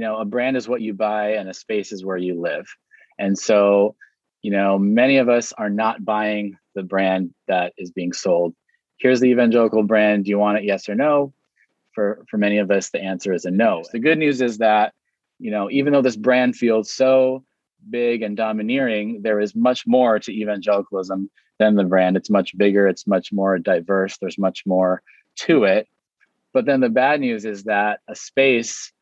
you know, a brand is what you buy and a space is where you live. And so, you know, many of us are not buying the brand that is being sold. Here's the evangelical brand. Do you want it? Yes or no? For for many of us, the answer is a no. The good news is that, you know, even though this brand feels so big and domineering, there is much more to evangelicalism than the brand. It's much bigger, it's much more diverse, there's much more to it. But then the bad news is that a space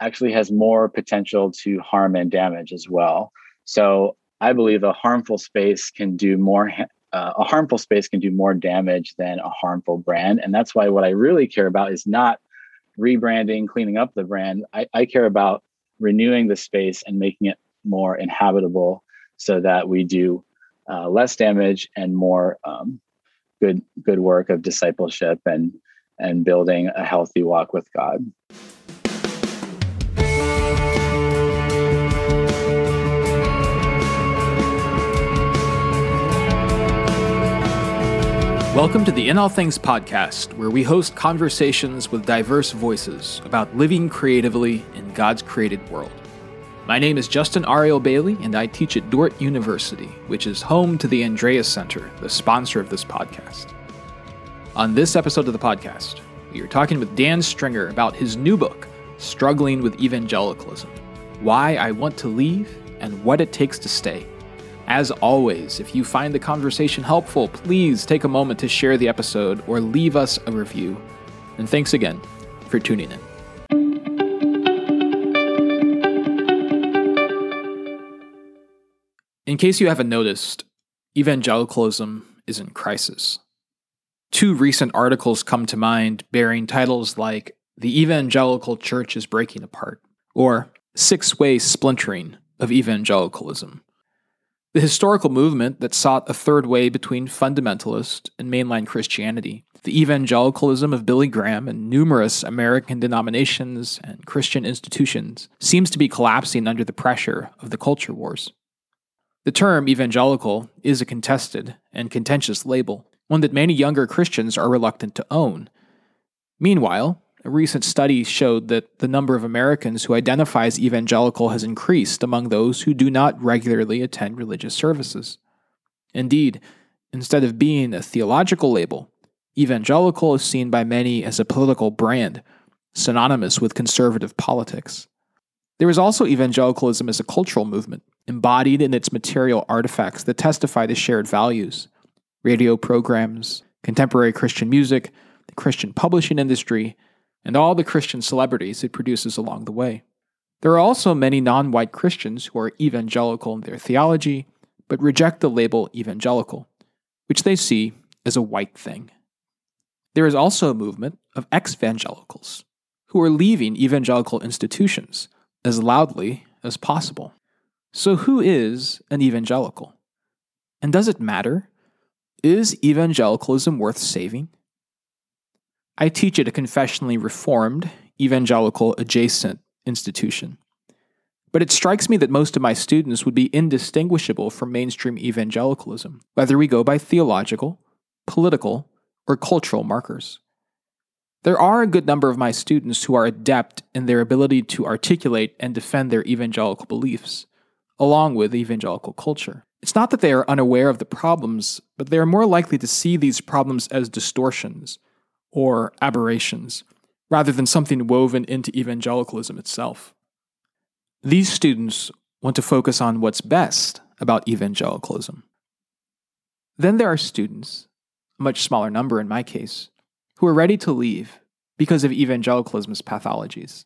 actually has more potential to harm and damage as well. So I believe a harmful space can do more. Uh, a harmful space can do more damage than a harmful brand, and that's why what I really care about is not rebranding, cleaning up the brand. I, I care about renewing the space and making it more inhabitable, so that we do uh, less damage and more um, good good work of discipleship and and building a healthy walk with God. Welcome to the In All Things podcast, where we host conversations with diverse voices about living creatively in God's created world. My name is Justin Ariel Bailey, and I teach at Dordt University, which is home to the Andreas Center, the sponsor of this podcast. On this episode of the podcast, we are talking with Dan Stringer about his new book, Struggling with Evangelicalism Why I Want to Leave and What It Takes to Stay. As always, if you find the conversation helpful, please take a moment to share the episode or leave us a review. And thanks again for tuning in. In case you haven't noticed, evangelicalism is in crisis. Two recent articles come to mind bearing titles like The Evangelical Church is Breaking Apart or Six Way Splintering of Evangelicalism. The historical movement that sought a third way between fundamentalist and mainline Christianity, the evangelicalism of Billy Graham and numerous American denominations and Christian institutions, seems to be collapsing under the pressure of the culture wars. The term evangelical is a contested and contentious label, one that many younger Christians are reluctant to own. Meanwhile, a recent study showed that the number of Americans who identify as evangelical has increased among those who do not regularly attend religious services. Indeed, instead of being a theological label, evangelical is seen by many as a political brand, synonymous with conservative politics. There is also evangelicalism as a cultural movement, embodied in its material artifacts that testify to shared values radio programs, contemporary Christian music, the Christian publishing industry, and all the Christian celebrities it produces along the way. There are also many non white Christians who are evangelical in their theology, but reject the label evangelical, which they see as a white thing. There is also a movement of ex evangelicals who are leaving evangelical institutions as loudly as possible. So, who is an evangelical? And does it matter? Is evangelicalism worth saving? I teach at a confessionally reformed, evangelical adjacent institution. But it strikes me that most of my students would be indistinguishable from mainstream evangelicalism, whether we go by theological, political, or cultural markers. There are a good number of my students who are adept in their ability to articulate and defend their evangelical beliefs, along with evangelical culture. It's not that they are unaware of the problems, but they are more likely to see these problems as distortions or aberrations, rather than something woven into evangelicalism itself. These students want to focus on what's best about evangelicalism. Then there are students, a much smaller number in my case, who are ready to leave because of evangelicalism's pathologies.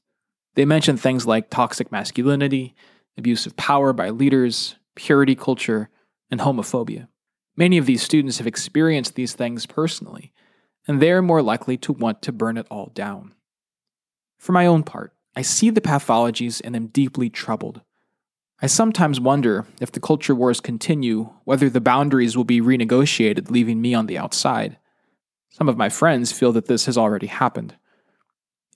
They mention things like toxic masculinity, abuse of power by leaders, purity culture, and homophobia. Many of these students have experienced these things personally and they're more likely to want to burn it all down. For my own part, I see the pathologies and am deeply troubled. I sometimes wonder if the culture wars continue, whether the boundaries will be renegotiated, leaving me on the outside. Some of my friends feel that this has already happened.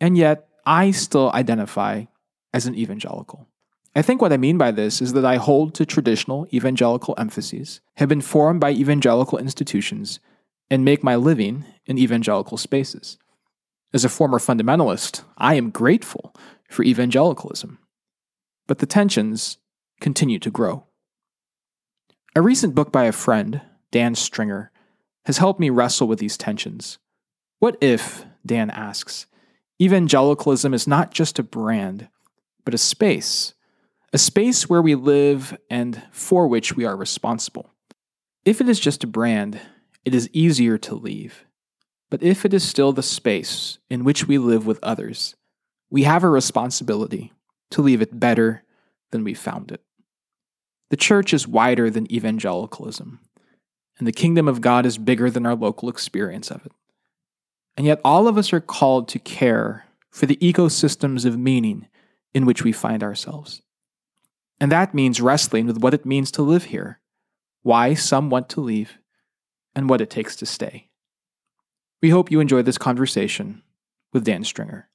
And yet, I still identify as an evangelical. I think what I mean by this is that I hold to traditional evangelical emphases, have been formed by evangelical institutions, and make my living in evangelical spaces. As a former fundamentalist, I am grateful for evangelicalism. But the tensions continue to grow. A recent book by a friend, Dan Stringer, has helped me wrestle with these tensions. What if, Dan asks, evangelicalism is not just a brand, but a space, a space where we live and for which we are responsible? If it is just a brand, it is easier to leave. But if it is still the space in which we live with others, we have a responsibility to leave it better than we found it. The church is wider than evangelicalism, and the kingdom of God is bigger than our local experience of it. And yet, all of us are called to care for the ecosystems of meaning in which we find ourselves. And that means wrestling with what it means to live here, why some want to leave, and what it takes to stay. We hope you enjoy this conversation with Dan Stringer.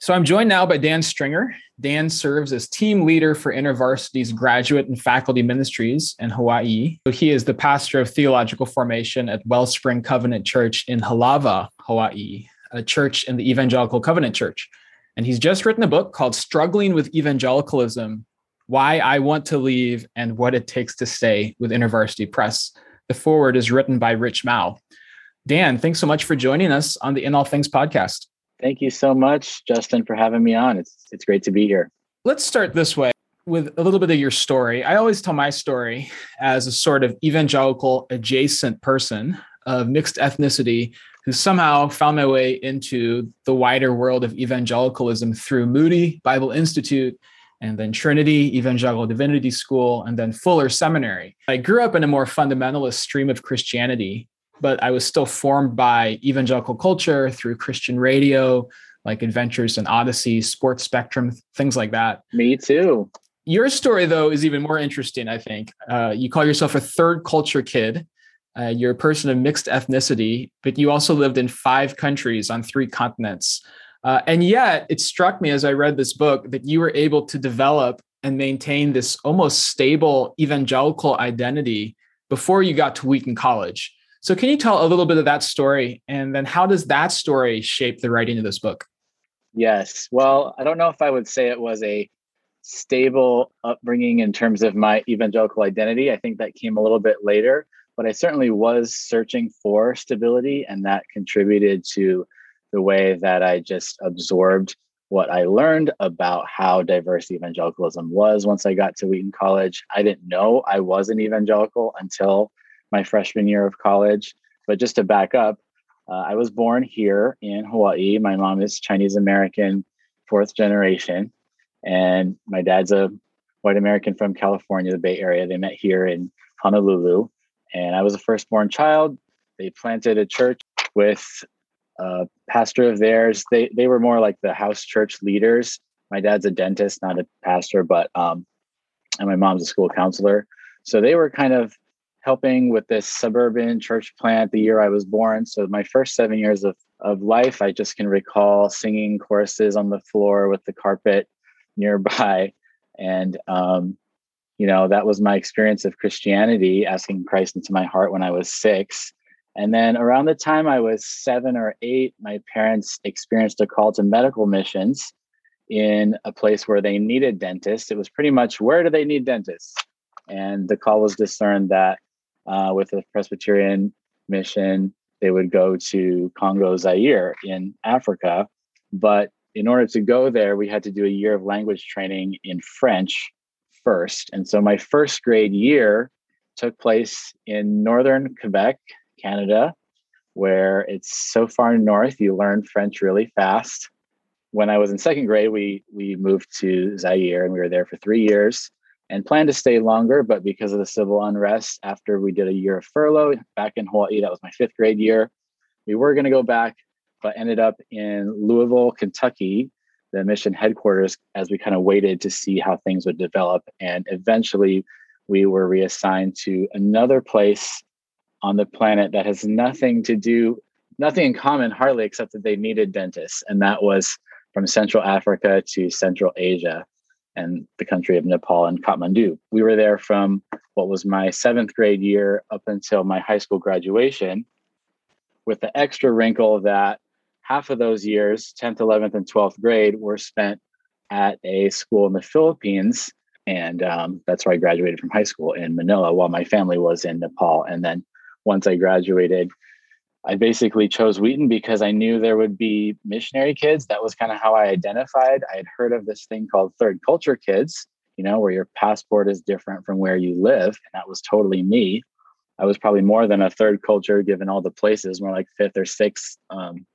So I'm joined now by Dan Stringer. Dan serves as team leader for InterVarsity's graduate and faculty ministries in Hawaii. So he is the pastor of theological formation at Wellspring Covenant Church in Halawa, Hawaii, a church in the Evangelical Covenant Church. And he's just written a book called Struggling with Evangelicalism Why I Want to Leave and What It Takes to Stay with InterVarsity Press. The foreword is written by Rich Mouw. Dan, thanks so much for joining us on the In All Things podcast. Thank you so much, Justin, for having me on. It's it's great to be here. Let's start this way with a little bit of your story. I always tell my story as a sort of evangelical adjacent person of mixed ethnicity who somehow found my way into the wider world of evangelicalism through Moody Bible Institute and then Trinity Evangelical Divinity School and then Fuller Seminary. I grew up in a more fundamentalist stream of Christianity but I was still formed by evangelical culture through Christian radio, like Adventures in Odyssey, Sports Spectrum, things like that. Me too. Your story, though, is even more interesting, I think. Uh, you call yourself a third culture kid. Uh, you're a person of mixed ethnicity, but you also lived in five countries on three continents. Uh, and yet, it struck me as I read this book that you were able to develop and maintain this almost stable evangelical identity before you got to Wheaton College. So, can you tell a little bit of that story? And then, how does that story shape the writing of this book? Yes. Well, I don't know if I would say it was a stable upbringing in terms of my evangelical identity. I think that came a little bit later, but I certainly was searching for stability, and that contributed to the way that I just absorbed what I learned about how diverse evangelicalism was once I got to Wheaton College. I didn't know I was an evangelical until my freshman year of college. But just to back up, uh, I was born here in Hawaii. My mom is Chinese American, fourth generation, and my dad's a white American from California, the Bay Area. They met here in Honolulu, and I was a firstborn child. They planted a church with a pastor of theirs. They they were more like the house church leaders. My dad's a dentist, not a pastor, but um, and my mom's a school counselor. So they were kind of helping with this suburban church plant the year I was born. So my first seven years of, of life, I just can recall singing choruses on the floor with the carpet nearby. And, um, you know, that was my experience of Christianity, asking Christ into my heart when I was six. And then around the time I was seven or eight, my parents experienced a call to medical missions in a place where they needed dentists. It was pretty much where do they need dentists? And the call was discerned that uh, with a Presbyterian mission, they would go to Congo Zaire in Africa. But in order to go there, we had to do a year of language training in French first. And so my first grade year took place in northern Quebec, Canada, where it's so far north, you learn French really fast. When I was in second grade, we we moved to Zaire and we were there for three years and planned to stay longer, but because of the civil unrest, after we did a year of furlough back in Hawaii, that was my fifth grade year. We were going to go back, but ended up in Louisville, Kentucky, the mission headquarters, as we kind of waited to see how things would develop. And eventually, we were reassigned to another place on the planet that has nothing to do, nothing in common, hardly, except that they needed dentists. And that was from Central Africa to Central Asia and the country of Nepal and Kathmandu. We were there from what was my seventh grade year up until my high school graduation. with the extra wrinkle that half of those years, 10th, 11th, and 12th grade, were spent at a school in the Philippines. And um, that's where I graduated from high school in Manila while my family was in Nepal. And then once I graduated, I basically chose Wheaton because I knew there would be missionary kids. That was kind of how I identified. I had heard of this thing called third culture kids, you know, where your passport is different from where you live. And that was totally me. I was probably more than a third culture given all the places, more like fifth or sixth um,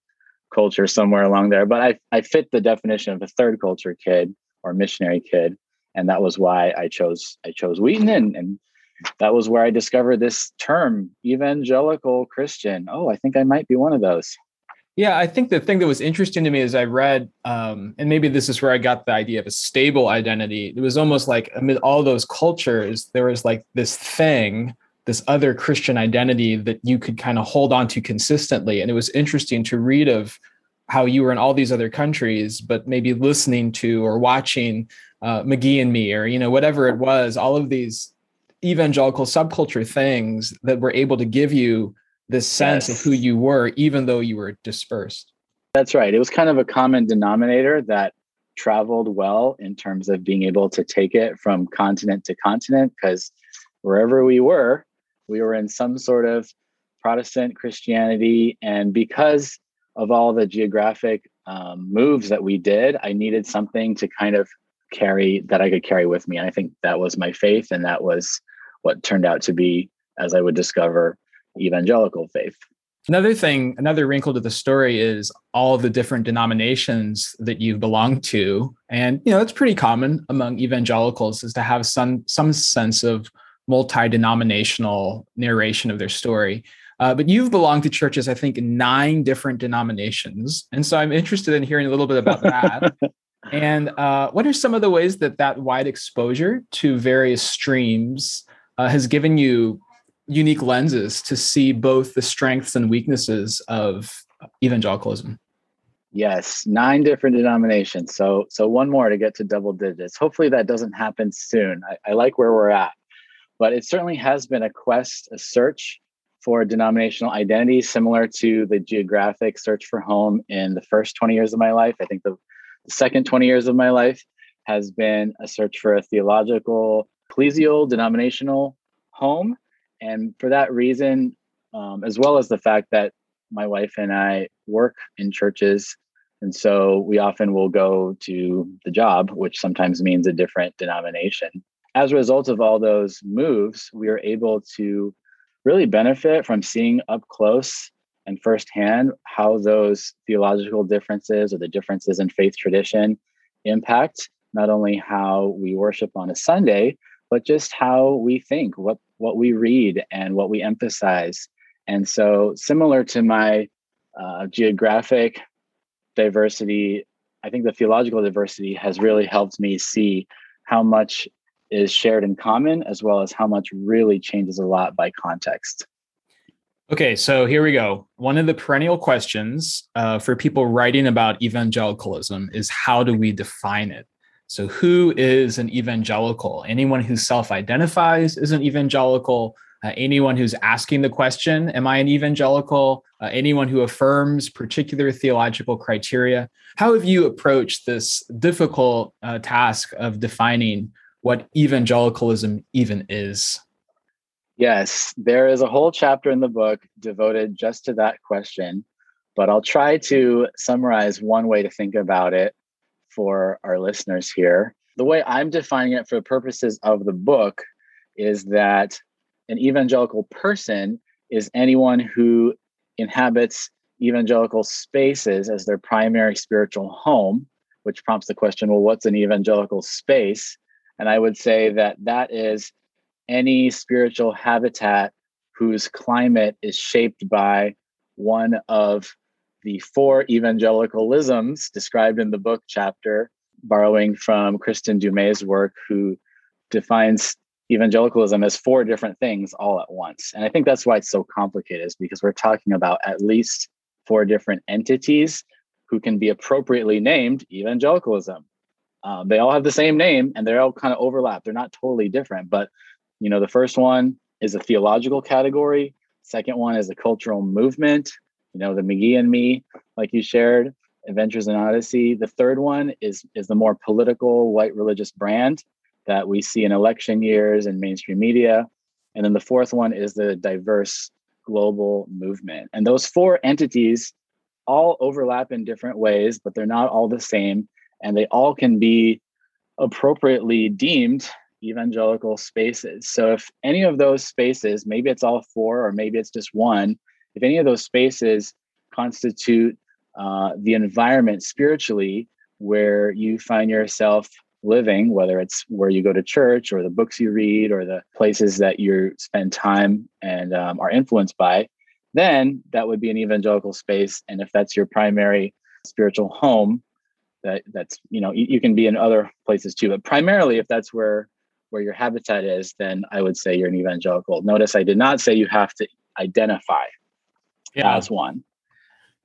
culture somewhere along there. But I, I fit the definition of a third culture kid or missionary kid. And that was why I chose I chose Wheaton and, and that was where I discovered this term, evangelical Christian. Oh, I think I might be one of those. Yeah, I think the thing that was interesting to me is I read, um, and maybe this is where I got the idea of a stable identity. It was almost like amid all those cultures, there was like this thing, this other Christian identity that you could kind of hold on to consistently. And it was interesting to read of how you were in all these other countries, but maybe listening to or watching uh, McGee and me, or you know whatever it was, all of these evangelical subculture things that were able to give you this sense yes. of who you were, even though you were dispersed. That's right. It was kind of a common denominator that traveled well in terms of being able to take it from continent to continent, because wherever we were, we were in some sort of Protestant Christianity. And because of all the geographic um, moves that we did, I needed something to kind of carry that I could carry with me. And I think that was my faith, and that was what turned out to be, as I would discover, evangelical faith. Another thing, another wrinkle to the story is all the different denominations that you've belonged to. And you know, it's pretty common among evangelicals is to have some some sense of multi-denominational narration of their story. Uh, but you've belonged to churches, I think, nine different denominations, and so I'm interested in hearing a little bit about that. and uh, what are some of the ways that that wide exposure to various streams uh, has given you unique lenses to see both the strengths and weaknesses of evangelicalism. Yes, nine different denominations. So, so one more to get to double digits. Hopefully, that doesn't happen soon. I, I like where we're at, but it certainly has been a quest, a search for denominational identity, similar to the geographic search for home in the first 20 years of my life. I think the, the second 20 years of my life has been a search for a theological, ecclesial, denominational home and for that reason, um, as well as the fact that my wife and I work in churches, and so we often will go to the job, which sometimes means a different denomination. As a result of all those moves, we are able to really benefit from seeing up close and firsthand how those theological differences or the differences in faith tradition impact not only how we worship on a Sunday, but just how we think, what what we read and what we emphasize. And so, similar to my uh, geographic diversity, I think the theological diversity has really helped me see how much is shared in common, as well as how much really changes a lot by context. Okay, so here we go. One of the perennial questions uh, for people writing about evangelicalism is how do we define it? So, who is an evangelical? Anyone who self identifies as an evangelical, uh, anyone who's asking the question, Am I an evangelical? Uh, anyone who affirms particular theological criteria. How have you approached this difficult uh, task of defining what evangelicalism even is? Yes, there is a whole chapter in the book devoted just to that question, but I'll try to summarize one way to think about it for our listeners here. The way I'm defining it for the purposes of the book is that an evangelical person is anyone who inhabits evangelical spaces as their primary spiritual home, which prompts the question well, what's an evangelical space? And I would say that that is any spiritual habitat whose climate is shaped by one of the four evangelicalisms described in the book chapter, borrowing from Kristin Du Mez's work, who defines evangelicalism as four different things all at once. And I think that's why it's so complicated, is because we're talking about at least four different entities who can be appropriately named evangelicalism. Um, they all have the same name and they're all kind of overlap. They're not totally different, but you know, the first one is a theological category. Second one is a cultural movement. You know, the McGee and me, like you shared, Adventures in Odyssey. The third one is is the more political white religious brand that we see in election years and mainstream media. And then the fourth one is the diverse global movement. And those four entities all overlap in different ways, but they're not all the same. And they all can be appropriately deemed evangelical spaces. So if any of those spaces, maybe it's all four or maybe it's just one, if any of those spaces constitute uh, the environment spiritually where you find yourself living, whether it's where you go to church or the books you read or the places that you spend time and um, are influenced by, then that would be an evangelical space. And if that's your primary spiritual home, that that's you know you, you can be in other places too, but primarily if that's where where your habitat is, then I would say you're an evangelical. Notice I did not say you have to identify yeah. as one.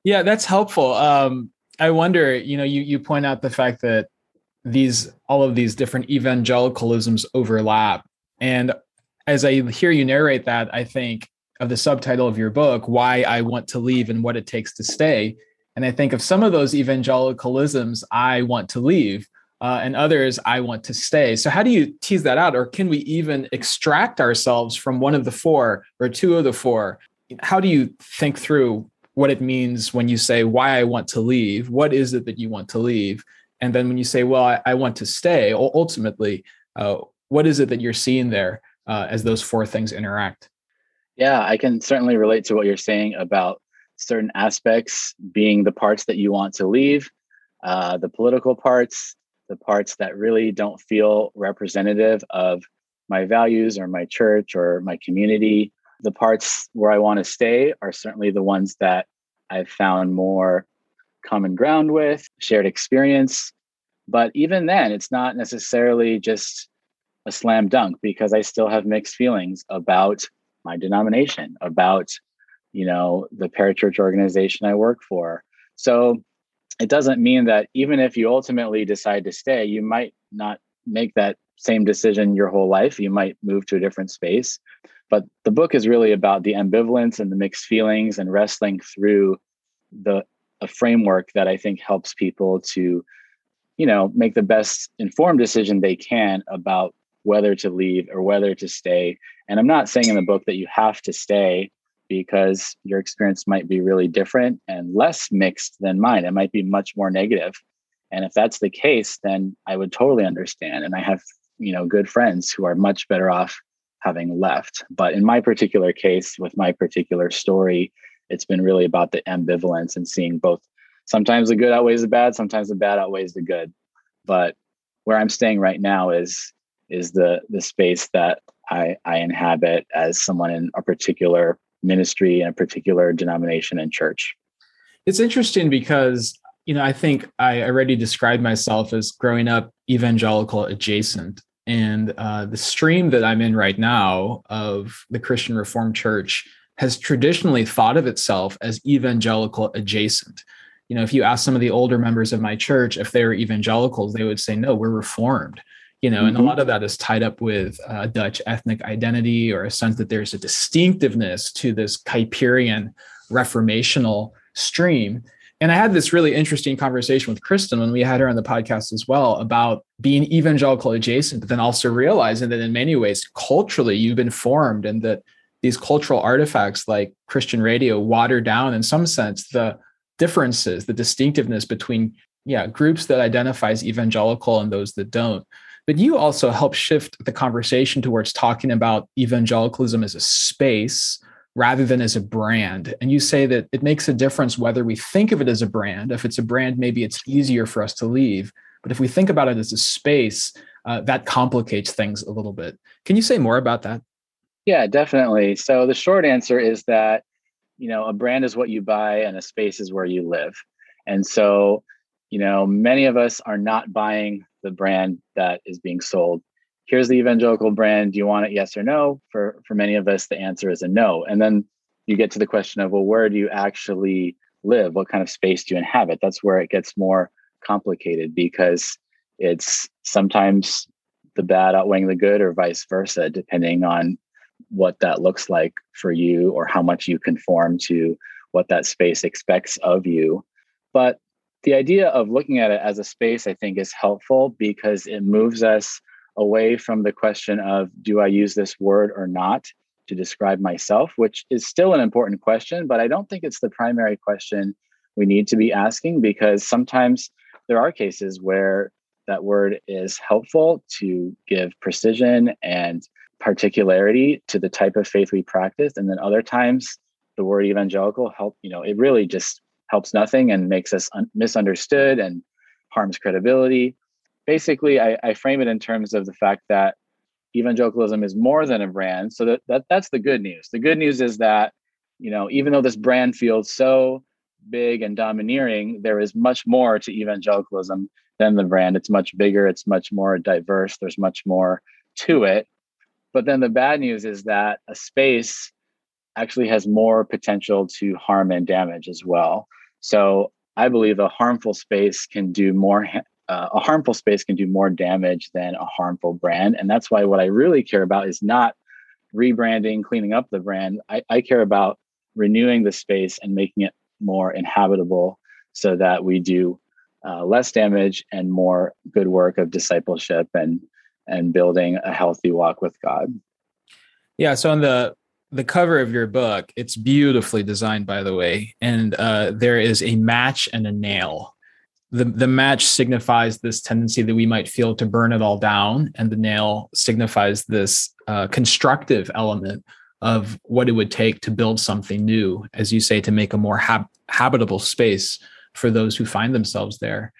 Yeah, that's helpful. Um, I wonder, you know, you you point out the fact that these all of these different evangelicalisms overlap, and as I hear you narrate that, I think of the subtitle of your book, "Why I Want to Leave and What It Takes to Stay," and I think of some of those evangelicalisms I want to leave. Uh, and others I want to stay. So, how do you tease that out? Or can we even extract ourselves from one of the four or two of the four? How do you think through what it means when you say why I want to leave. What is it that you want to leave? And then when you say, well, I, I want to stay, ultimately, uh, what is it that you're seeing there uh, as those four things interact? Yeah, I can certainly relate to what you're saying about certain aspects being the parts that you want to leave, uh, the political parts, the parts that really don't feel representative of my values or my church or my community. The parts where I want to stay are certainly the ones that I've found more common ground with, shared experience. But even then, it's not necessarily just a slam dunk because I still have mixed feelings about my denomination, about you know the parachurch organization I work for. So it doesn't mean that even if you ultimately decide to stay, you might not make that same decision your whole life. You might move to a different space. But the book is really about the ambivalence and the mixed feelings and wrestling through the a framework that I think helps people to, you know, make the best informed decision they can about whether to leave or whether to stay. And I'm not saying in the book that you have to stay because your experience might be really different and less mixed than mine. It might be much more negative. And if that's the case, then I would totally understand. And I have, you know, good friends who are much better off having left. But in my particular case, with my particular story, it's been really about the ambivalence and seeing both. Sometimes the good outweighs the bad, sometimes the bad outweighs the good. But where I'm staying right now is is the the space that I, I inhabit as someone in a particular ministry and a particular denomination and church. It's interesting because you know I think I already described myself as growing up evangelical adjacent, and uh, the stream that I'm in right now of the Christian Reformed Church has traditionally thought of itself as evangelical adjacent. You know, if you ask some of the older members of my church if they were evangelicals, they would say, no, we're reformed. You know, mm-hmm. and a mm-hmm. lot of that is tied up with uh, Dutch ethnic identity or a sense that there's a distinctiveness to this Kuyperian reformational stream. And I had this really interesting conversation with Kristin when we had her on the podcast as well about being evangelical adjacent, but then also realizing that in many ways, culturally, you've been formed and that these cultural artifacts like Christian radio water down, in some sense, the differences, the distinctiveness between yeah groups that identify as evangelical and those that don't. But you also help shift the conversation towards talking about evangelicalism as a space rather than as a brand. And you say that it makes a difference whether we think of it as a brand. If it's a brand, maybe it's easier for us to leave. But if we think about it as a space, uh, that complicates things a little bit. Can you say more about that? Yeah, definitely. So the short answer is that, you know, a brand is what you buy and a space is where you live. And so, you know, many of us are not buying the brand that is being sold here's the evangelical brand do you want it yes or no? For for many of us the answer is a no. And then you get to the question of well where do you actually live? What kind of space do you inhabit? That's where it gets more complicated because it's sometimes the bad outweighing the good or vice versa depending on what that looks like for you or how much you conform to what that space expects of you. But the idea of looking at it as a space, I think, is helpful because it moves us away from the question of do I use this word or not to describe myself, which is still an important question, but I don't think it's the primary question we need to be asking because sometimes there are cases where that word is helpful to give precision and particularity to the type of faith we practice. And then other times the word evangelical help, you know, it really just helps nothing and makes us un- misunderstood and harms credibility. Basically, I, I frame it in terms of the fact that evangelicalism is more than a brand. So that, that that's the good news. The good news is that, you know, even though this brand feels so big and domineering, there is much more to evangelicalism than the brand. It's much bigger, it's much more diverse, there's much more to it. But then the bad news is that a space actually has more potential to harm and damage as well. So I believe a harmful space can do more. Uh, a harmful space can do more damage than a harmful brand, and that's why what I really care about is not rebranding, cleaning up the brand. I, I care about renewing the space and making it more inhabitable, so that we do uh, less damage and more good work of discipleship and and building a healthy walk with God. Yeah. So on the the cover of your book, it's beautifully designed, by the way, and uh, there is a match and a nail. The, the match signifies this tendency that we might feel to burn it all down, and the nail signifies this uh, constructive element of what it would take to build something new, as you say, to make a more hab- habitable space for those who find themselves there.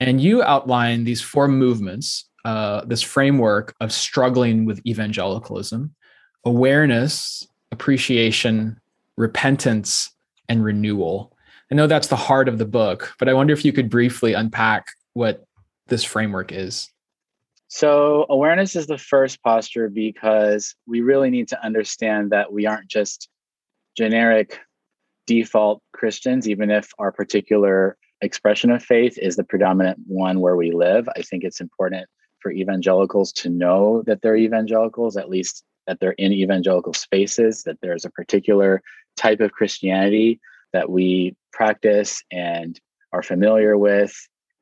And you outline these four movements, uh, this framework of struggling with evangelicalism awareness, appreciation, repentance, and renewal. I know that's the heart of the book, but I wonder if you could briefly unpack what this framework is. So, awareness is the first posture because we really need to understand that we aren't just generic default Christians, even if our particular expression of faith is the predominant one where we live. I think it's important for evangelicals to know that they're evangelicals, at least that they're in evangelical spaces, that there's a particular type of Christianity that we practice and are familiar with.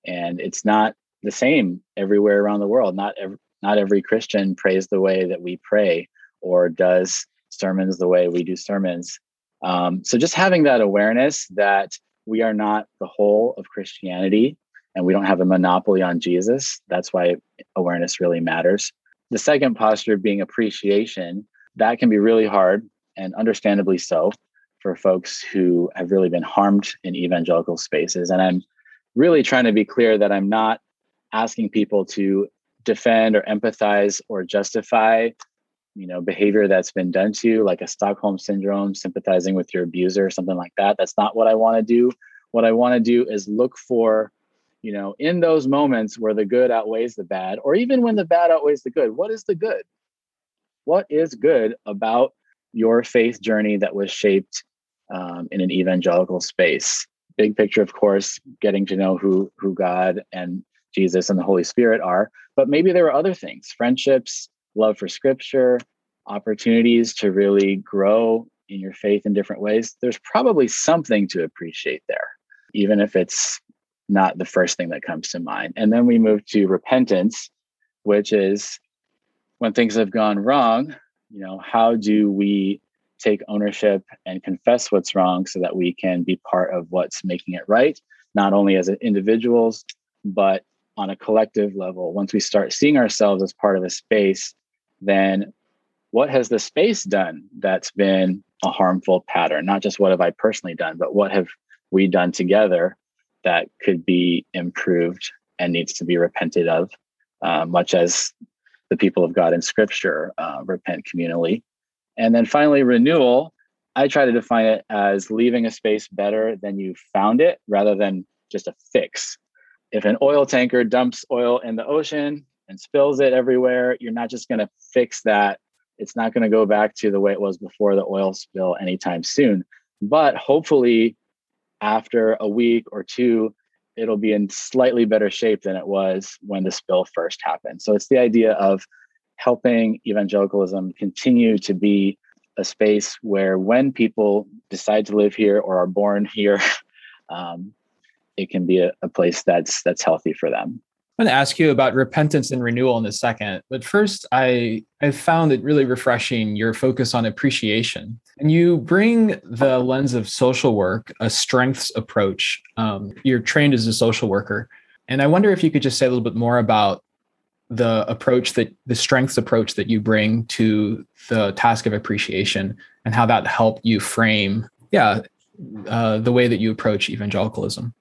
And it's not the same everywhere around the world. Not every, not every Christian prays the way that we pray or does sermons the way we do sermons. Um, so just having that awareness that we are not the whole of Christianity and we don't have a monopoly on Jesus. That's why awareness really matters. The second posture being appreciation, that can be really hard and understandably so for folks who have really been harmed in evangelical spaces. And I'm really trying to be clear that I'm not asking people to defend or empathize or justify you know behavior that's been done to you like a stockholm syndrome sympathizing with your abuser something like that. That's not what i want to do. What i want to do is look for you know in those moments where the good outweighs the bad or even when the bad outweighs the good what is the good? What is good about your faith journey that was shaped um, in an evangelical space big picture of course getting to know who who god and jesus and the holy spirit are but maybe there were other things friendships love for scripture, opportunities to really grow in your faith in different ways, there's probably something to appreciate there, even if it's not the first thing that comes to mind. And then we move to repentance, which is when things have gone wrong, you know, how do we take ownership and confess what's wrong so that we can be part of what's making it right, not only as individuals, but on a collective level. Once we start seeing ourselves as part of a space then what has the space done that's been a harmful pattern? Not just what have I personally done, but what have we done together that could be improved and needs to be repented of, uh, much as the people of God in Scripture uh, repent communally. And then finally, renewal. I try to define it as leaving a space better than you found it rather than just a fix. If an oil tanker dumps oil in the ocean, and spills it everywhere, you're not just going to fix that. It's not going to go back to the way it was before the oil spill anytime soon. But hopefully, after a week or two, it'll be in slightly better shape than it was when the spill first happened. So it's the idea of helping evangelicalism continue to be a space where when people decide to live here or are born here, um, it can be a, a place that's that's healthy for them. I'm going to ask you about repentance and renewal in a second, but first, I I found it really refreshing your focus on appreciation, and you bring the lens of social work, a strengths approach. Um, you're trained as a social worker, and I wonder if you could just say a little bit more about the approach that the strengths approach that you bring to the task of appreciation and how that helped you frame, yeah, uh, the way that you approach evangelicalism.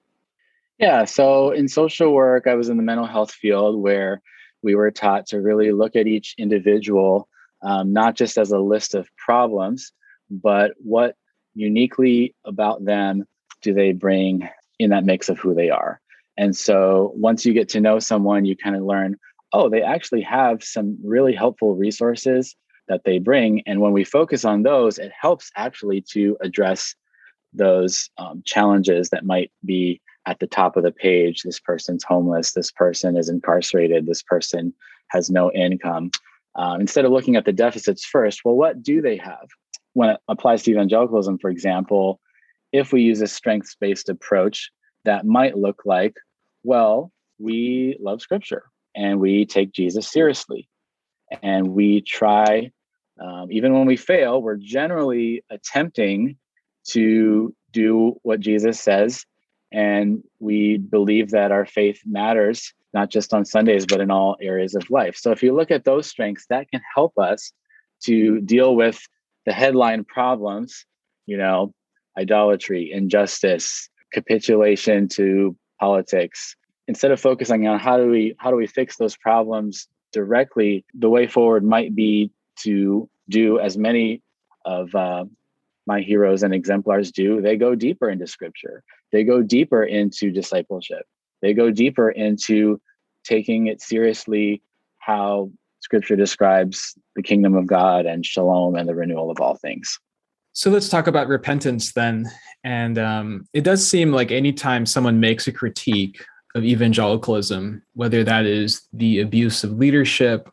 Yeah. So in social work, I was in the mental health field where we were taught to really look at each individual, um, not just as a list of problems, but what uniquely about them do they bring in that mix of who they are. And so once you get to know someone, you kind of learn, oh, they actually have some really helpful resources that they bring. And when we focus on those, it helps actually to address those um, challenges that might be at the top of the page. This person's homeless this person is incarcerated this person has no income. Um, instead of looking at the deficits first well what do they have? When it applies to evangelicalism for example if we use a strengths based approach that might look like well we love scripture and we take jesus seriously and we try um, even when we fail we're generally attempting to do what jesus says and we believe that our faith matters, not just on Sundays, but in all areas of life. So if you look at those strengths, that can help us to deal with the headline problems, you know, idolatry, injustice, capitulation to politics. Instead of focusing on how do we how do we fix those problems directly, the way forward might be to do as many of uh, my heroes and exemplars do. They go deeper into scripture. They go deeper into discipleship. They go deeper into taking it seriously how scripture describes the kingdom of God and shalom and the renewal of all things. So let's talk about repentance then. And um, it does seem like anytime someone makes a critique of evangelicalism, whether that is the abuse of leadership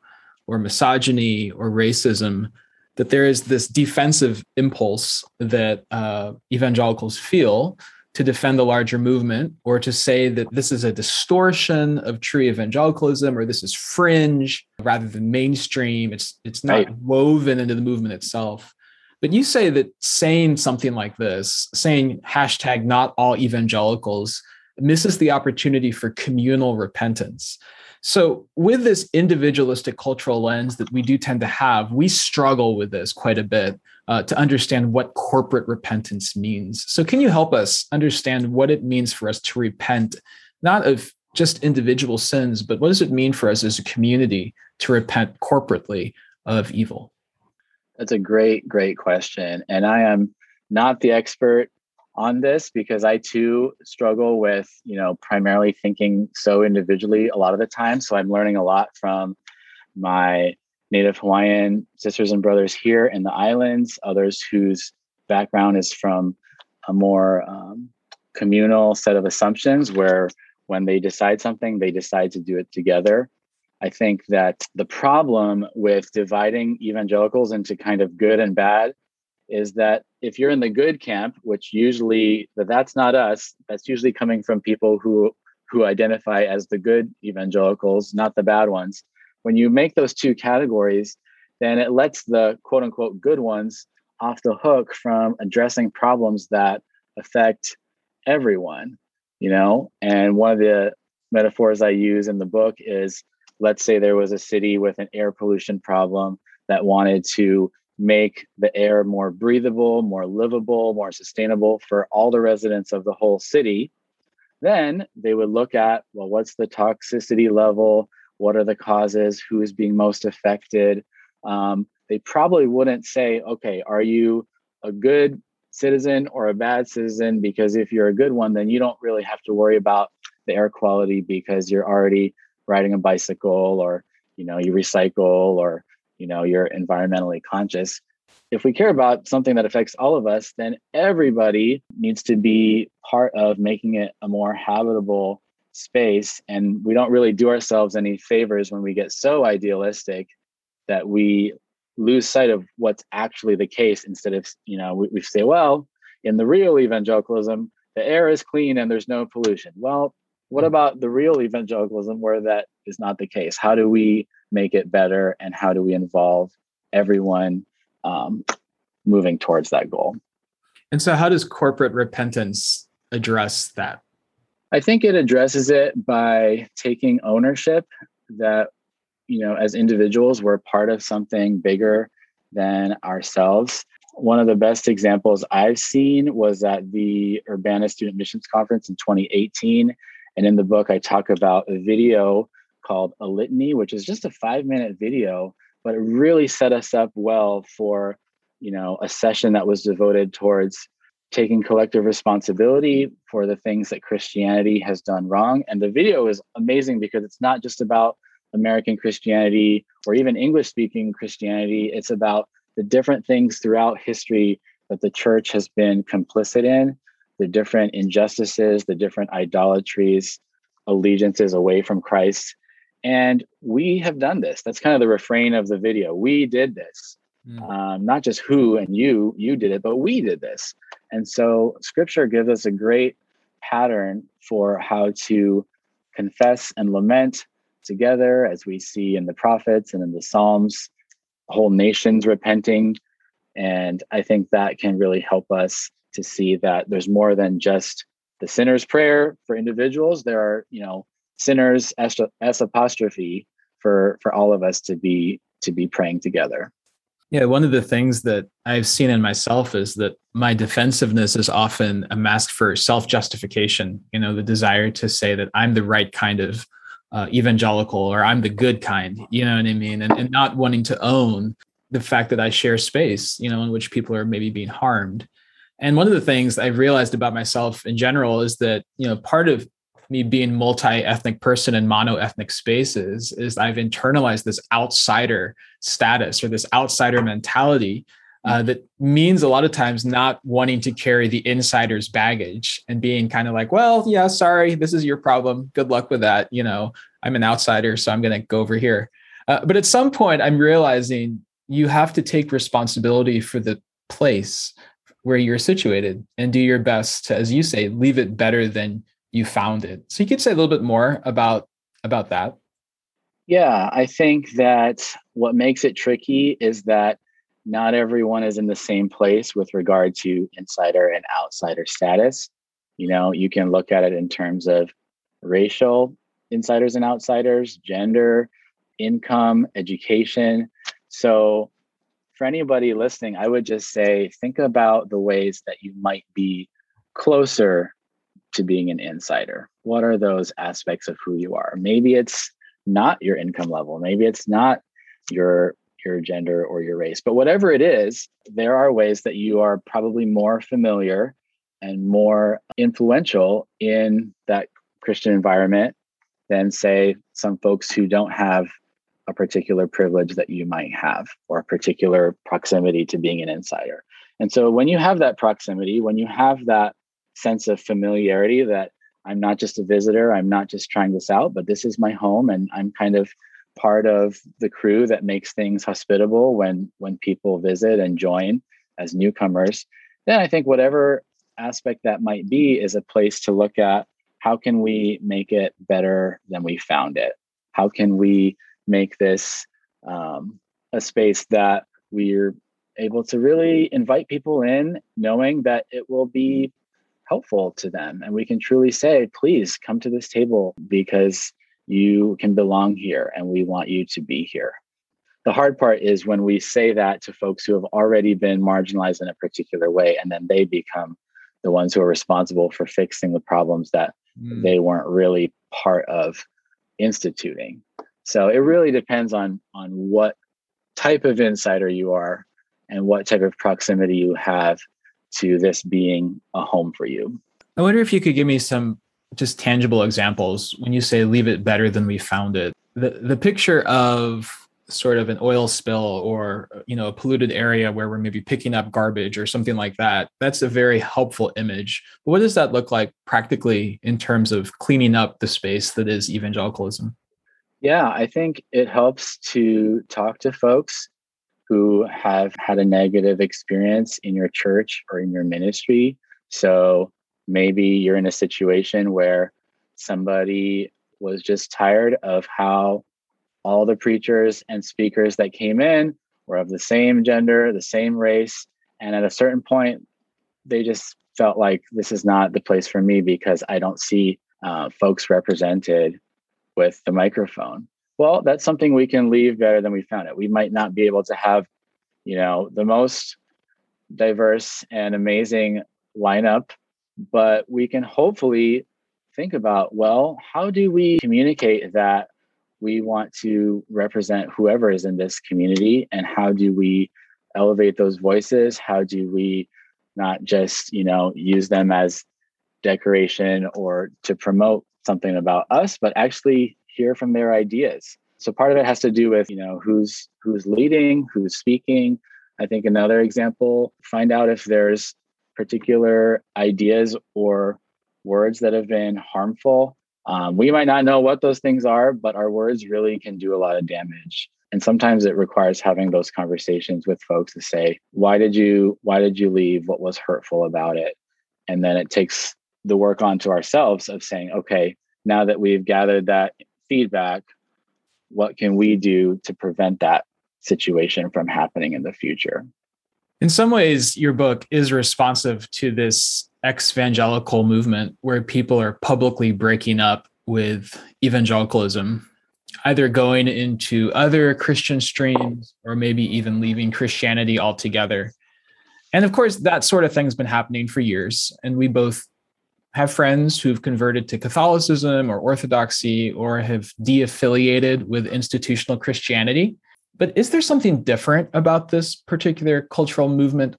or misogyny or racism, that there is this defensive impulse that uh, evangelicals feel to defend the larger movement or to say that this is a distortion of true evangelicalism or this is fringe rather than mainstream it's it's not right. woven into the movement itself but you say that saying something like this saying hashtag not all evangelicals misses the opportunity for communal repentance so, with this individualistic cultural lens that we do tend to have, we struggle with this quite a bit uh, to understand what corporate repentance means. So, can you help us understand what it means for us to repent, not of just individual sins, but what does it mean for us as a community to repent corporately of evil? That's a great, great question. And I am not the expert on this because I too struggle with, you know, primarily thinking so individually a lot of the time. So I'm learning a lot from my Native Hawaiian sisters and brothers here in the islands, others whose background is from a more um, communal set of assumptions where when they decide something, they decide to do it together. I think that the problem with dividing evangelicals into kind of good and bad is that if you're in the good camp, which usually that that's not us, that's usually coming from people who who identify as the good evangelicals, not the bad ones. When you make those two categories, then it lets the quote unquote good ones off the hook from addressing problems that affect everyone, you know? And one of the metaphors I use in the book is let's say there was a city with an air pollution problem that wanted to make the air more breathable, more livable, more sustainable for all the residents of the whole city, then they would look at well, what's the toxicity level? What are the causes? Who is being most affected? Um, they probably wouldn't say, okay, are you a good citizen or a bad citizen? Because if you're a good one, then you don't really have to worry about the air quality because you're already riding a bicycle or you know you recycle or you know you're environmentally conscious. If we care about something that affects all of us then everybody needs to be part of making it a more habitable space. And we don't really do ourselves any favors when we get so idealistic that we lose sight of what's actually the case instead of you know we, we say well in the real evangelicalism the air is clean and there's no pollution. Well what hmm. about the real evangelicalism where that is not the case? How do we make it better and how do we involve everyone um, moving towards that goal and so how does corporate repentance address that i think it addresses it by taking ownership that you know, as individuals, we're part of something bigger than ourselves. One of the best examples I've seen was at the Urbana Student Missions Conference in 2018. And in the book, I talk about a video called A Litany, which is just a five minute video, but it really set us up well for, you know, a session that was devoted towards taking collective responsibility for the things that Christianity has done wrong. And the video is amazing because it's not just about American Christianity or even English speaking Christianity. It's about the different things throughout history that the church has been complicit in, the different injustices, the different idolatries, allegiances away from Christ. And we have done this. That's kind of the refrain of the video. We did this. Mm. Um, not just who and you, you did it, but we did this. And so scripture gives us a great pattern for how to confess and lament together, as we see in the prophets and in the Psalms, whole nations repenting. And I think that can really help us to see that there's more than just the sinner's prayer for individuals. There are, you know, sinners s, s apostrophe for for all of us to be to be praying together. Yeah, one of the things that I've seen in myself is that my defensiveness is often a mask for self justification. You know, the desire to say that I'm the right kind of uh, evangelical or I'm the good kind, you know what I mean? And, and not wanting to own the fact that I share space, you know, in which people are maybe being harmed. And one of the things I've realized about myself in general is that, you know, part of me being multi-ethnic person in mono-ethnic spaces is I've internalized this outsider status or this outsider mentality uh, that means a lot of times not wanting to carry the insider's baggage and being kind of like, well, yeah, sorry, this is your problem. Good luck with that. You know, I'm an outsider, so I'm going to go over here. Uh, but at some point, I'm realizing you have to take responsibility for the place where you're situated and do your best to, as you say, leave it better than you found it. So you could say a little bit more about about that. Yeah, I think that what makes it tricky is that not everyone is in the same place with regard to insider and outsider status. You know, you can look at it in terms of racial insiders and outsiders, gender, income, education. So, for anybody listening, I would just say think about the ways that you might be closer to being an insider. What are those aspects of who you are? Maybe it's not your income level, maybe it's not your your gender or your race. But whatever it is, there are ways that you are probably more familiar and more influential in that Christian environment than, say, some folks who don't have a particular privilege that you might have or a particular proximity to being an insider. And so when you have that proximity, when you have that sense of familiarity that I'm not just a visitor, I'm not just trying this out, but this is my home and I'm kind of part of the crew that makes things hospitable when when people visit and join as newcomers. Then i think whatever aspect that might be is a place to look at how can we make it better than we found it? How can we make this um, a space that we're able to really invite people in knowing that it will be helpful to them and we can truly say please come to this table because you can belong here and we want you to be here. The hard part is when we say that to folks who have already been marginalized in a particular way and then they become the ones who are responsible for fixing the problems that mm. they weren't really part of instituting. So it really depends on on what type of insider you are and what type of proximity you have to this being a home for you. I wonder if you could give me some just tangible examples when you say leave it better than we found it. The the picture of sort of an oil spill or you know a polluted area where we're maybe picking up garbage or something like that that's a very helpful image. But what does that look like practically in terms of cleaning up the space that is evangelicalism? Yeah i think it helps to talk to folks who have had a negative experience in your church or in your ministry. So maybe you're in a situation where somebody was just tired of how all the preachers and speakers that came in were of the same gender, the same race. And at a certain point, they just felt like this is not the place for me because I don't see uh, folks represented with the microphone. Well, that's something we can leave better than we found it. We might not be able to have, you know, the most diverse and amazing lineup, but we can hopefully think about well, how do we communicate that we want to represent whoever is in this community and how do we elevate those voices? How do we not just, you know, use them as decoration or to promote something about us, but actually hear from their ideas. So part of it has to do with, you know, who's who's leading, who's speaking. I think another example, find out if there's particular ideas or words that have been harmful. Um, we might not know what those things are, but our words really can do a lot of damage. And sometimes it requires having those conversations with folks to say, why did you why did you leave? What was hurtful about it? And then it takes the work onto ourselves of saying, okay, now that we've gathered that feedback, what can we do to prevent that situation from happening in the future? In some ways, your book is responsive to this evangelical movement where people are publicly breaking up with evangelicalism, either going into other Christian streams or maybe even leaving Christianity altogether. And of course, that sort of thing's been happening for years. And we both have friends who've converted to Catholicism or Orthodoxy or have de affiliated with institutional Christianity. But is there something different about this particular cultural movement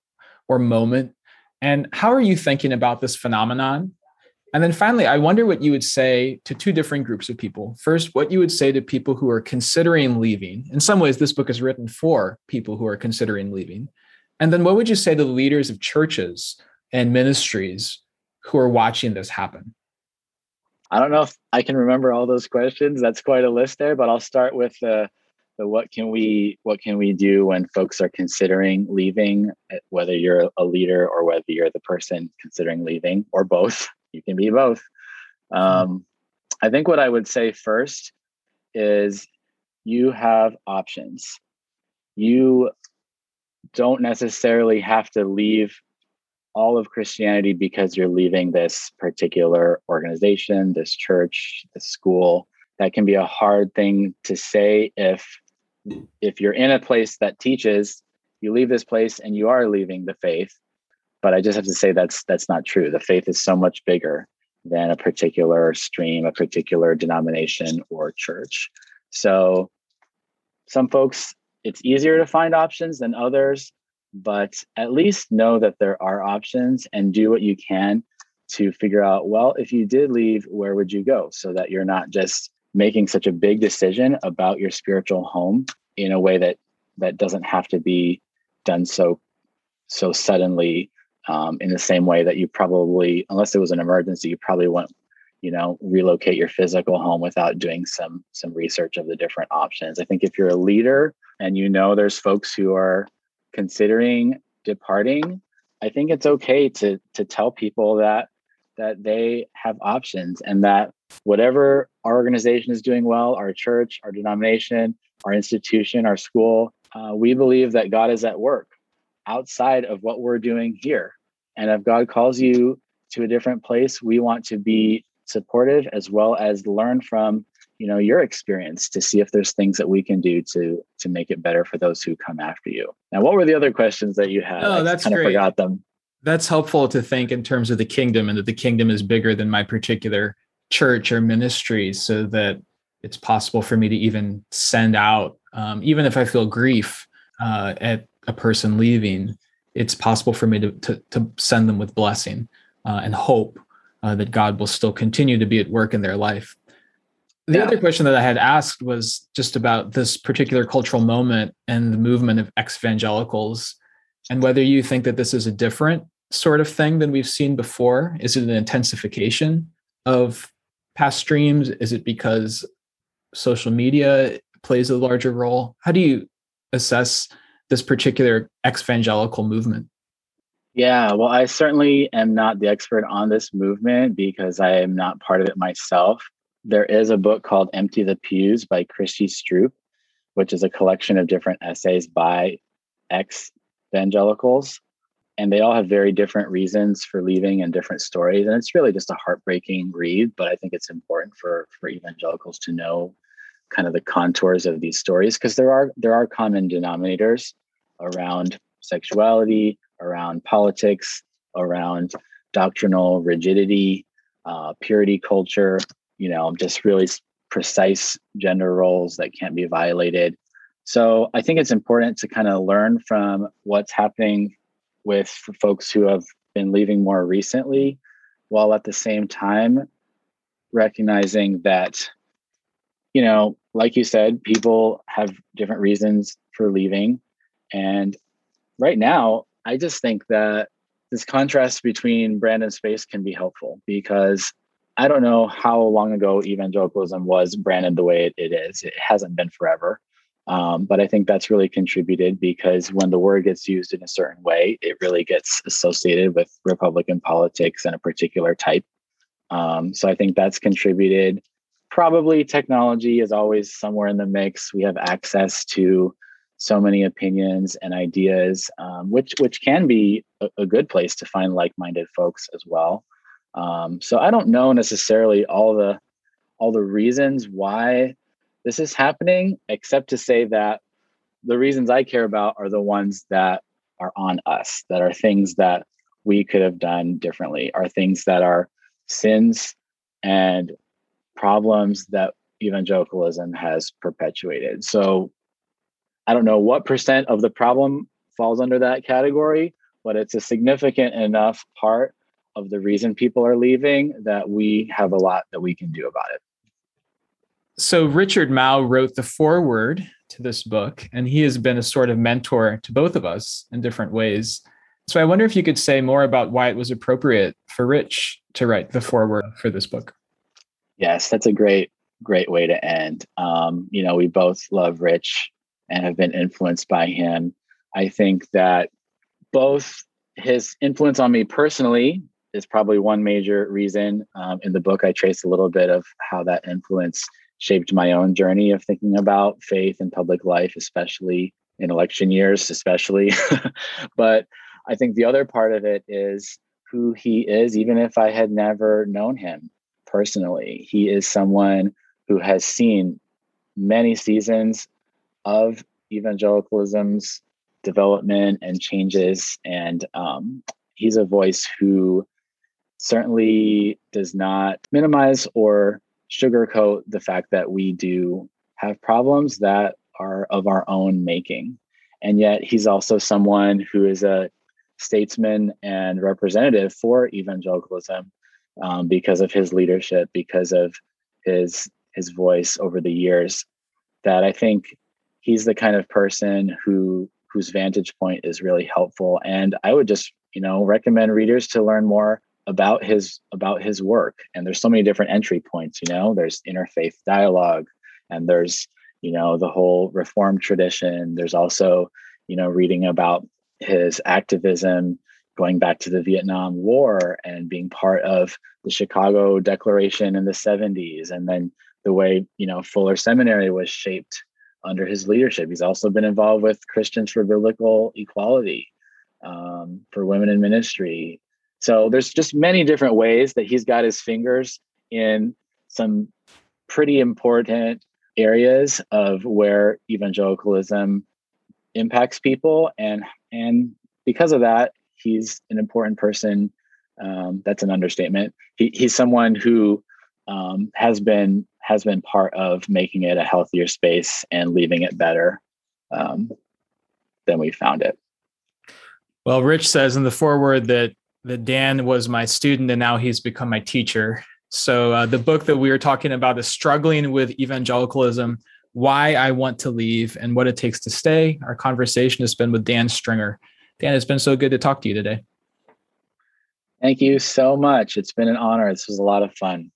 or moment? And how are you thinking about this phenomenon? And then finally, I wonder what you would say to two different groups of people. First, what you would say to people who are considering leaving. In some ways, this book is written for people who are considering leaving. And then what would you say to the leaders of churches and ministries who are watching this happen? I don't know if I can remember all those questions. That's quite a list there, but I'll start with the, the what can we what can we do when folks are considering leaving, eh, whether you're a leader or whether you're the person considering leaving, or both. You can be both. Um, I think what I would say first is you have options. You don't necessarily have to leave all of Christianity because you're leaving this particular organization, this church, this school. That can be a hard thing to say if if you're in a place that teaches you leave this place and you are leaving the faith. But I just have to say that's that's not true. The faith is so much bigger than a particular stream, a particular denomination or church. So some folks it's easier to find options than others but at least know that there are options and do what you can to figure out well if you did leave where would you go? So that you're not just making such a big decision about your spiritual home in a way that that doesn't have to be done so so suddenly um, in the same way that you probably unless it was an emergency you probably won't you know relocate your physical home without doing some some research of the different options. I think if you're a leader and you know there's folks who are considering departing, I think it's okay to to tell people that that they have options and that whatever our organization is doing well, our church, our denomination, our institution, our school, uh, we believe that God is at work outside of what we're doing here. And if God calls you to a different place, we want to be supportive as well as learn from you know your experience to see if there's things that we can do to to make it better for those who come after you. Now what were the other questions that you had? Oh that's kind great. of forgot them. That's helpful to think in terms of the kingdom and that the kingdom is bigger than my particular church or ministry so that it's possible for me to even send out um, even if i feel grief uh, at a person leaving it's possible for me to, to, to send them with blessing uh, and hope uh, that god will still continue to be at work in their life the yeah. other question that I had asked was just about this particular cultural moment and the movement of ex-evangelicals and whether you think that this is a different sort of thing than we've seen before. Is it an intensification of past streams? Is it because social media plays a larger role? How do you assess this particular evangelical movement? Yeah, well, I certainly am not the expert on this movement because I am not part of it myself. There is a book called Empty the Pews by Chrissy Stroop, which is a collection of different essays by ex evangelicals. And they all have very different reasons for leaving and different stories. And it's really just a heartbreaking read, but I think it's important for, for evangelicals to know kind of the contours of these stories because there are there are common denominators around sexuality, around politics, around doctrinal rigidity, uh, purity culture, you know, just really precise gender roles that can't be violated. So I think it's important to kind of learn from what's happening with folks who have been leaving more recently, while at the same time recognizing that, you know, like you said, people have different reasons for leaving. And right now, I just think that this contrast between brand and space can be helpful because I don't know how long ago evangelicalism was branded the way it, it is. It hasn't been forever. Um, but I think that's really contributed because when the word gets used in a certain way, it really gets associated with Republican politics and a particular type. Um, so I think that's contributed. Probably technology is always somewhere in the mix. We have access to so many opinions and ideas, um, which which can be a, a, good place to find like-minded folks as well. Um, so I don't know necessarily all the all the reasons why this is happening, except to say that the reasons I care about are the ones that are on us, that are things that we could have done differently, are things that are sins and problems that evangelicalism has perpetuated. So I don't know what percent of the problem falls under that category, but it's a significant enough part of the reason people are leaving that we have a lot that we can do about it. So, Richard Mouw wrote the foreword to this book, and he has been a sort of mentor to both of us in different ways. So, I wonder if you could say more about why it was appropriate for Rich to write the foreword for this book. Yes, that's a great, great way to end. Um, you know, we both love Rich and have been influenced by him. I think that both his influence on me personally is probably one major reason. Um, in the book, I trace a little bit of how that influence shaped my own journey of thinking about faith and public life, especially in election years, especially. but I think the other part of it is who he is, even if I had never known him personally. He is someone who has seen many seasons of evangelicalism's development and changes. And um, he's a voice who certainly does not minimize or sugarcoat the fact that we do have problems that are of our own making. And yet, he's also someone who is a statesman and representative for evangelicalism um, because of his leadership, because of his his voice over the years. That I think he's the kind of person who whose vantage point is really helpful. And I would just you know recommend readers to learn more about his about his work. And there's so many different entry points you know? There's interfaith dialogue and there's you know the whole reform tradition. There's also you know reading about his activism going back to the Vietnam War and being part of the Chicago Declaration in the 70s and then the way you know Fuller Seminary was shaped under his leadership. He's also been involved with Christians for Biblical Equality um, for women in ministry so there's just many different ways that he's got his fingers in some pretty important areas of where evangelicalism impacts people. And and because of that he's an important person um, that's an understatement. He, he's someone who um, has been has been part of making it a healthier space and leaving it better um, than we found it. Well rich says in the foreword that that Dan was my student and now he's become my teacher. So uh, the book that we were talking about is struggling with evangelicalism, why I want to leave and what it takes to stay. Our conversation has been with Dan Stringer. Dan, it's been so good to talk to you today. Thank you so much. It's been an honor. This was a lot of fun.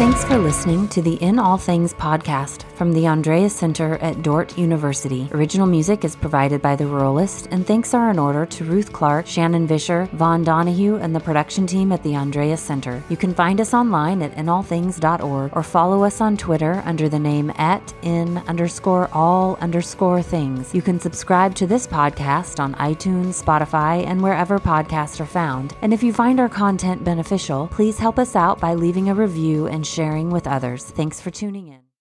Thanks for listening to the In All Things podcast from the Andreas Center at Dordt University. Original music is provided by The Ruralist, and thanks are in order to Ruth Clark, Shannon Vischer, Vaughn Donahue, and the production team at the Andreas Center. You can find us online at inallthings.org or follow us on Twitter under the name at in underscore all underscore things. You can subscribe to this podcast on iTunes, Spotify, and wherever podcasts are found. And if you find our content beneficial, please help us out by leaving a review and sharing with others. Thanks for tuning in.